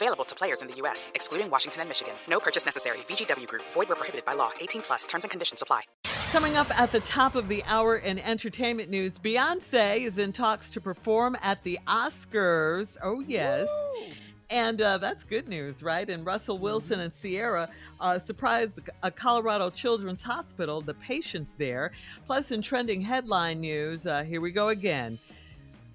Available to players in the U.S., excluding Washington and Michigan. No purchase necessary. VGW Group, void where prohibited by law. 18 plus terms and conditions apply. Coming up at the top of the hour in entertainment news, Beyonce is in talks to perform at the Oscars. Oh, yes. And uh, that's good news, right? And Russell Wilson and Ciara uh, surprised a Colorado Children's Hospital, the patients there. Plus, in trending headline news, uh, here we go again.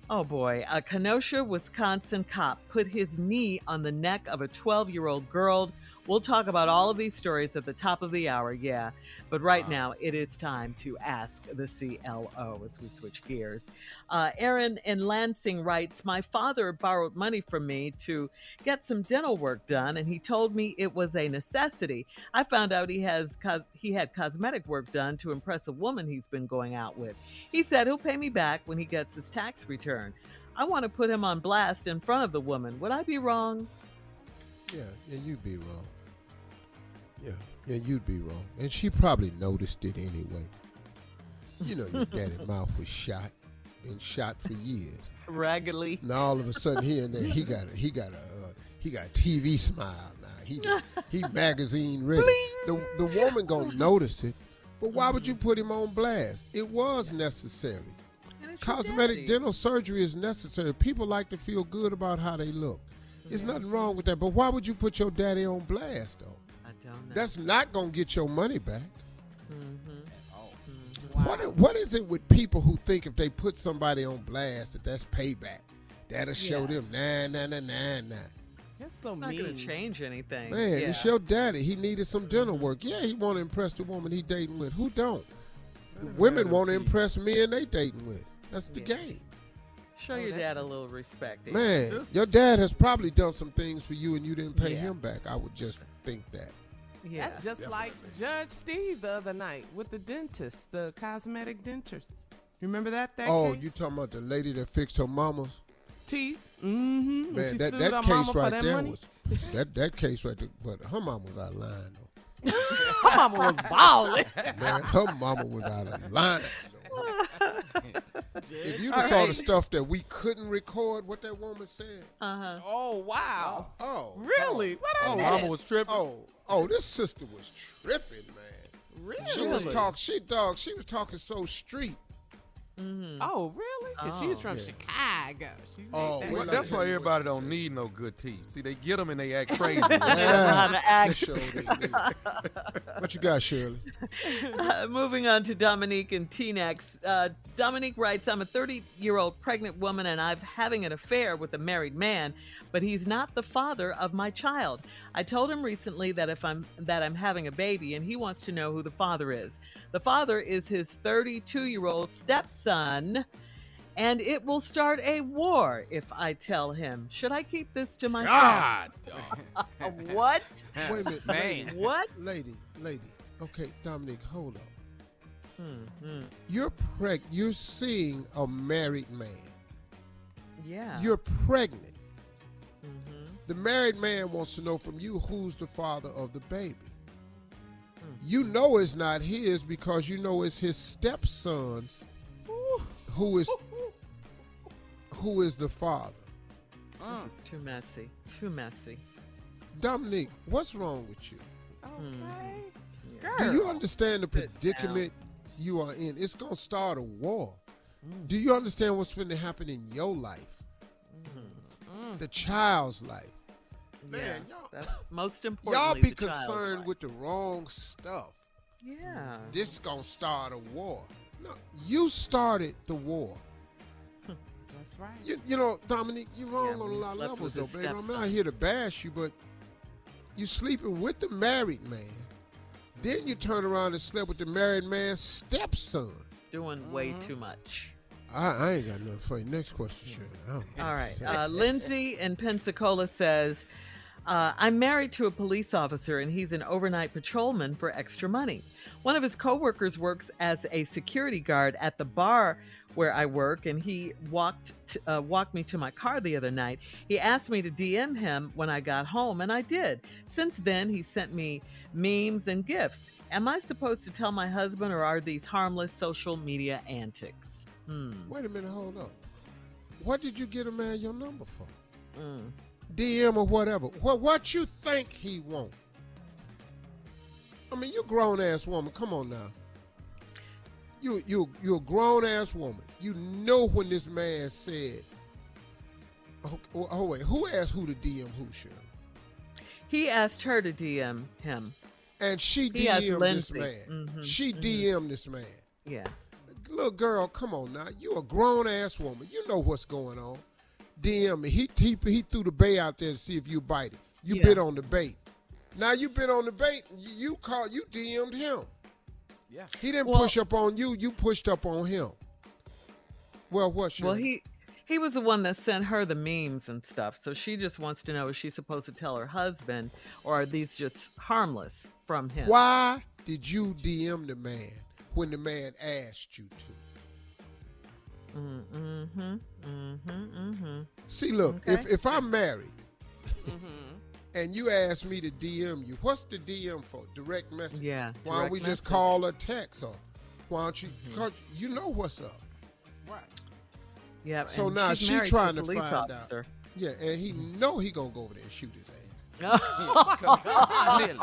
Oh boy, a Kenosha, Wisconsin cop put his knee on the neck of a 12 year old girl. We'll talk about all of these stories at the top of the hour, yeah. But right now, it is time to ask the CLO as we switch gears. Uh, Aaron in Lansing writes My father borrowed money from me to get some dental work done, and he told me it was a necessity. I found out he has he had cosmetic work done to impress a woman he's been going out with. He said he'll pay me back when he gets his tax return. I want to put him on blast in front of the woman. Would I be wrong? Yeah, yeah, you'd be wrong. Yeah, yeah, you'd be wrong. And she probably noticed it anyway. You know, your daddy mouth was shot, been shot for years. Raggedly. Now all of a sudden here and there, he got a he got a uh, he got a TV smile now. He he magazine ready. The the woman gonna notice it, but why would you put him on blast? It was necessary. Cosmetic daddy. dental surgery is necessary. People like to feel good about how they look. There's nothing wrong with that. But why would you put your daddy on blast though? I don't know. That's not gonna get your money back. Mm-hmm. What what is it with people who think if they put somebody on blast that that's payback? That'll show Yeah. them nah nah nah nah nah. That's so It's not going to change anything. Man, yeah. it's your daddy. He needed some dental work. Yeah, he want to impress the woman he dating with. Who don't? The women want to impress men they dating with. That's the game. Show your dad a little respect. Aaron. Man, your dad has probably done some things for you and you didn't pay Yeah. him back. I would just think that. Yeah. That's just like Judge Steve the other night with the dentist, the cosmetic dentist. Remember that? That oh, case? you talking about the lady that fixed her mama's? teeth? Mm-hmm. Man, she that, sued that her case mama right that there money. was that that case right there. But her mama was out of line though. Her mama was balling. Man, her mama was out of line. If you All saw the stuff that we couldn't record, what that woman said. Uh-huh. Oh wow. Oh, Really? What I oh, missed? Mama was tripping. Oh, oh, this sister was tripping, man. Really? She was talk. She dog. She was talking so street. Oh really? 'Cause she's from Yeah. Chicago. She Oh, well, that- Well, that's why everybody don't need no good teeth. See, they get them and they act crazy. Yeah. act. Sure what you got, Shirley? Uh, moving on to Dominique and T-Nex. Uh, Dominique writes, I'm a 30-year-old pregnant woman and I'm having an affair with a married man, but he's not the father of my child. I told him recently that if I'm that I'm having a baby and he wants to know who the father is. The father is his 32-year-old stepson. And it will start a war if I tell him. Should I keep this to myself? God. what? Wait a minute, Man. lady. What? Lady, lady. Okay, Dominique, hold up. Hmm, You're preg. You're seeing a married man. Yeah. You're pregnant. The married man wants to know from you who's the father of the baby. Hmm. You know it's not his because you know it's his stepson's who is who is the father. It's mm. too messy. Too messy. Dominique, what's wrong with you? Okay. Mm. Girl. Do you understand the predicament you are in? It's gonna start a war. Mm. Do you understand what's going to happen in your life? Mm-hmm. The child's life. Man, Yeah, y'all, that's most important. y'all be concerned with the wrong stuff. Yeah. This gonna start a war. No, you started the war. That's right. You, you know, Dominique, you're wrong Yeah, on a lot of levels, though, baby. I'm not here to bash you, but you sleeping with the married man. Then you turn around and slept with the married man's stepson. Doing way too much. I, I ain't got nothing for you. Next question, Shirley. I don't know All what right. to say. Uh, Lindsay in Pensacola says, uh, I'm married to a police officer and he's an overnight patrolman for extra money. One of his coworkers works as a security guard at the bar where I work, and he walked t- uh, walked me to my car the other night. He asked me to DM him when I got home, and I did. Since then, he sent me memes and gifts. Am I supposed to tell my husband, or are these harmless social media antics? Hmm. Wait a minute, hold up. What did you get a man your number for? Mm. DM or whatever. What what you think he want? I mean, you grown ass woman. Come on now. You you you a grown ass woman. You know when this man said. Oh, oh, oh, wait, who asked who to DM who, Shirley? He asked her to DM him. And she DM'd this man. Mhm, She mhm. DM'd this man. Yeah. Little girl, come on now. You a grown ass woman. You know what's going on. DM me. He, he he threw the bait out there to see if you bite it. You Yeah. bit on the bait. Now you bit on the bait. You, you called. You DM'd him. Yeah. He didn't Well- push up on you. You pushed up on him. Well, what? Well, he he was the one that sent her the memes and stuff. So she just wants to know is she supposed to tell her husband or are these just harmless from him? Why did you DM the man when the man asked you to? Mm-hmm. Mm-hmm. Mm-hmm. See, look, Okay. if if I'm married and you ask me to DM you, what's the DM for? Direct message. Yeah. Why don't direct we just call or text or why don't you? Cause you know what's up. Right. Yeah. So and now she's she trying to, to a police find out. Yeah, and he know he gonna go over there and shoot his ass. Clearly.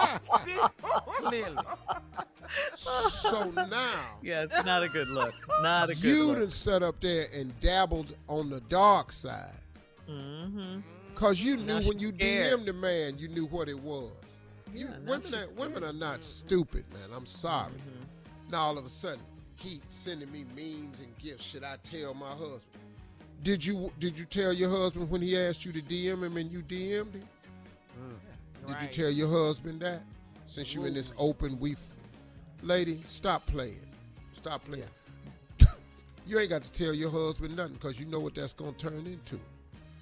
Clearly. So now Yeah, it's not a good look. Not a good you look. You done set up there and dabbled on the dark side. Mm-hmm. Cause you knew Now when you scared. DM'd the man, you knew what it was. You, Yeah, women, are, women are not stupid, man. I'm sorry. Now all of a sudden, he sending me memes and gifts. Should I tell my husband? Did you did you tell your husband when he asked you to DM him and you DM'd him? Did you tell your husband that? Since you in this open, we, lady, stop playing. Stop playing. you ain't got to tell your husband nothing because you know what that's gonna turn into.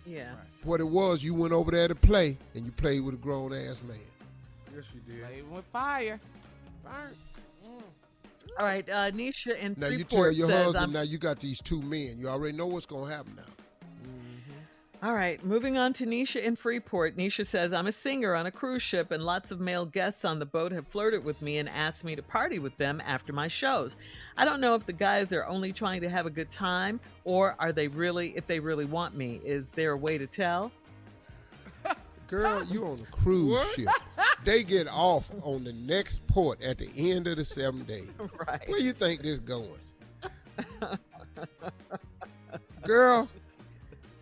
Yeah. What it was, you went over there to play and you played with a grown ass man. Yes, you did. Play with fire. Burnt. All right. Uh, Nisha in Now you tell your says husband I'm now you got these two men. You already know what's gonna happen now. All right, moving on to Nisha in Freeport. Nisha says, I'm a singer on a cruise ship, and lots of male guests on the boat have flirted with me and asked me to party with them after my shows. I don't know if the guys are only trying to have a good time or are they really, if they really want me. Is there a way to tell? Girl, you on a cruise ship. They get off on the next port at the end of the seven days. Right. Where you think this going? Girl,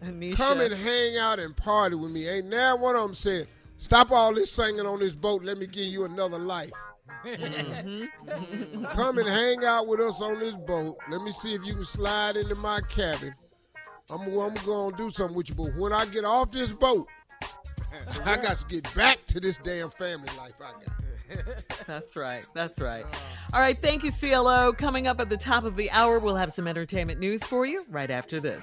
Nisha. come and hang out and party with me. Ain't now one of them said, stop all this singing on this boat. Let me give you another life. Mm-hmm. Come and hang out with us on this boat. Let me see if you can slide into my cabin. I'm, I'm going to do something with you, but when I get off this boat, I got to get back to this damn family life I got. That's right. That's right. All right. Thank you, CLO. Coming up at the top of the hour, we'll have some entertainment news for you right after this.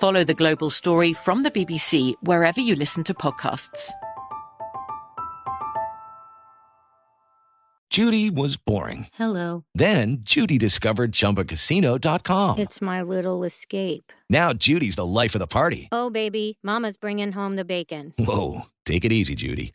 Follow The Global Story from the BBC wherever you listen to podcasts. Judy was boring. Hello. Then Judy discovered ChumbaCasino.com. It's my little escape. Now Judy's the life of the party. Oh, baby, Mama's bringing home the bacon. Whoa, take it easy, Judy.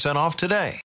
off today.